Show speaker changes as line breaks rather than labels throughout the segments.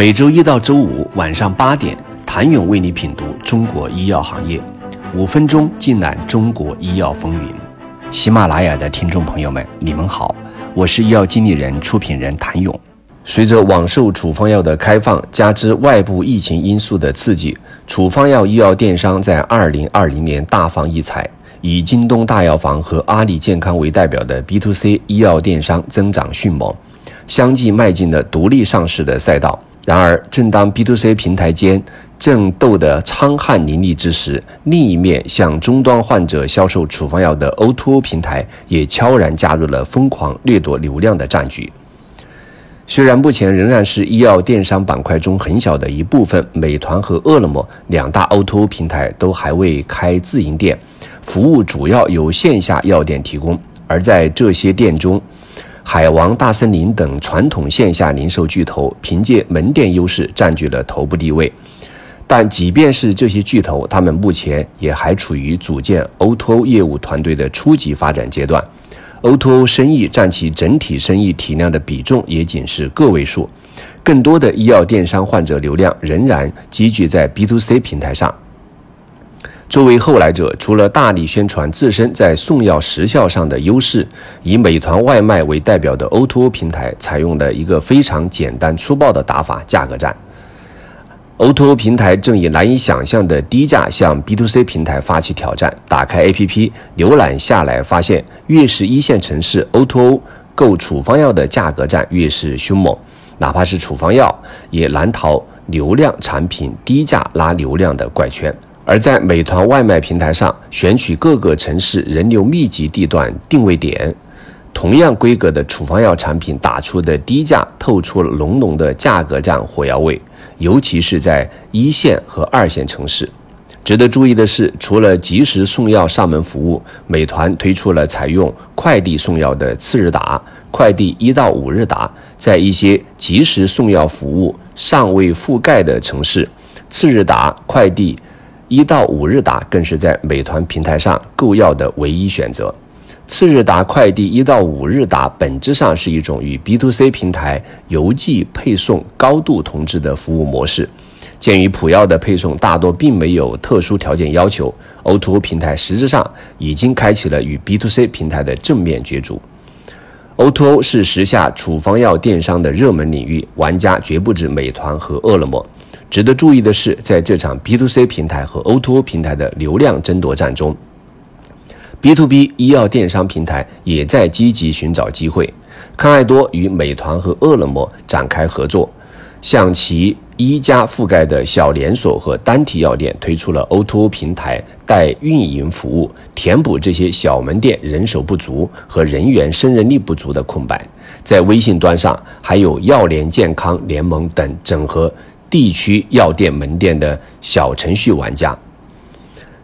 每周一到周五晚上八点，谭勇为你品读中国医药行业，五分钟尽览中国医药风云。喜马拉雅的听众朋友们，你们好，我是医药经理人、出品人谭勇。随着网售处方药的开放，加之外部疫情因素的刺激，处方药医药电商在二零二零年大放异彩。以京东大药房和阿里健康为代表的 B to C 医药电商增长迅猛，相继迈进了独立上市的赛道。然而，正当 B to C 平台间正斗得苍汗淋漓之时，另一面向终端患者销售处方药的 O2O 平台也悄然加入了疯狂掠夺流量的战局。虽然目前仍然是医药电商板块中很小的一部分，美团和饿了么两大 O2O 平台都还未开自营店。服务主要由线下药店提供，而在这些店中，海王、大森林等传统线下零售巨头凭借门店优势占据了头部地位。但即便是这些巨头，他们目前也还处于组建 O2O 业务团队的初级发展阶段。O2O 生意占其整体生意体量的比重也仅是个位数，更多的医药电商患者流量仍然积聚在 B to C 平台上。作为后来者，除了大力宣传自身在送药时效上的优势，以美团外卖为代表的 O2O 平台采用了一个非常简单粗暴的打法——价格战。O2O 平台正以难以想象的低价向 B to C 平台发起挑战。打开 APP 浏览下来，发现越是一线城市，O2O 购处方药的价格战越是凶猛。哪怕是处方药，也难逃流量产品低价拉流量的怪圈。而在美团外卖平台上，选取各个城市人流密集地段定位点，同样规格的处方药产品打出的低价，透出了浓浓的价格战火药味，尤其是在一线和二线城市。值得注意的是，除了及时送药上门服务，美团推出了采用快递送药的次日达，快递一到五日达。在一些及时送药服务尚未覆盖的城市，次日达快递。一到五日达更是在美团平台上购药的唯一选择。次日达快递一到五日达本质上是一种与 B to C 平台邮寄配送高度同质的服务模式。鉴于普药的配送大多并没有特殊条件要求，O2O 平台实质上已经开启了与 B to C 平台的正面角逐。O2O 是时下处方药电商的热门领域，玩家绝不止美团和饿了么。值得注意的是，在这场 B to C 平台和 O to O 平台的流量争夺战中，B to B 医药电商平台也在积极寻找机会。康爱多与美团和饿了么展开合作，向其一家覆盖的小连锁和单体药店推出了 O to O 平台代运营服务，填补这些小门店人手不足和人员胜任力不足的空白。在微信端上，还有药联健康联盟等整合。地区药店门店的小程序玩家，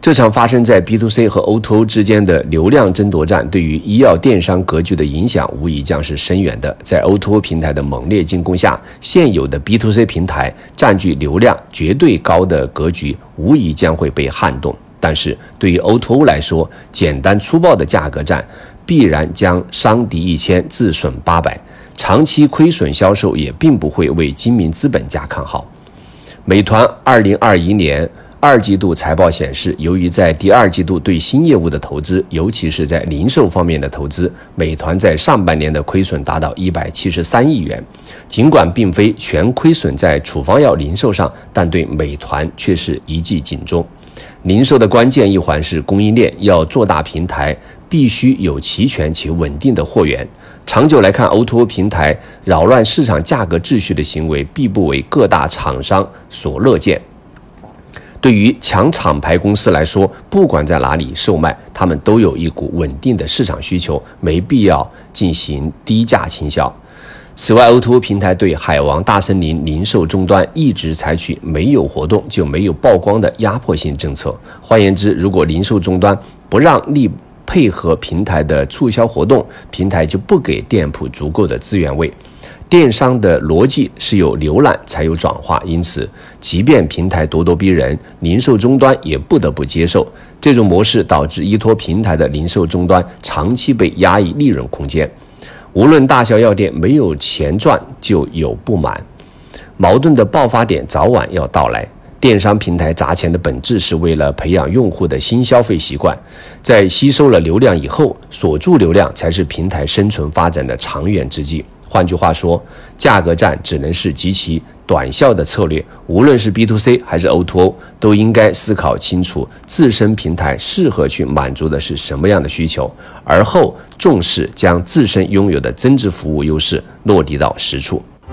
这场发生在 B to C 和 O to O 之间的流量争夺战，对于医药电商格局的影响无疑将是深远的。在 O to O 平台的猛烈进攻下，现有的 B to C 平台占据流量绝对高的格局无疑将会被撼动。但是，对于 O to O 来说，简单粗暴的价格战必然将伤敌一千，自损八百。长期亏损销售也并不会为精明资本家看好。美团二零二一年二季度财报显示，由于在第二季度对新业务的投资，尤其是在零售方面的投资，美团在上半年的亏损达到一百七十三亿元。尽管并非全亏损在处方药零售上，但对美团却是一记警钟。零售的关键一环是供应链，要做大平台，必须有齐全且稳定的货源。长久来看，O2O 平台扰乱市场价格秩序的行为，必不为各大厂商所乐见。对于强厂牌公司来说，不管在哪里售卖，他们都有一股稳定的市场需求，没必要进行低价倾销。此外，O2O 平台对海王、大森林零售终端一直采取没有活动就没有曝光的压迫性政策。换言之，如果零售终端不让利。配合平台的促销活动，平台就不给店铺足够的资源位。电商的逻辑是有浏览才有转化，因此，即便平台咄咄逼人，零售终端也不得不接受这种模式，导致依托平台的零售终端长期被压抑利润空间。无论大小药店，没有钱赚就有不满。矛盾的爆发点早晚要到来。电商平台砸钱的本质是为了培养用户的新消费习惯，在吸收了流量以后，锁住流量才是平台生存发展的长远之计。换句话说，价格战只能是极其短效的策略。无论是 B to C 还是 O to O，都应该思考清楚自身平台适合去满足的是什么样的需求，而后重视将自身拥有的增值服务优势落地到实处。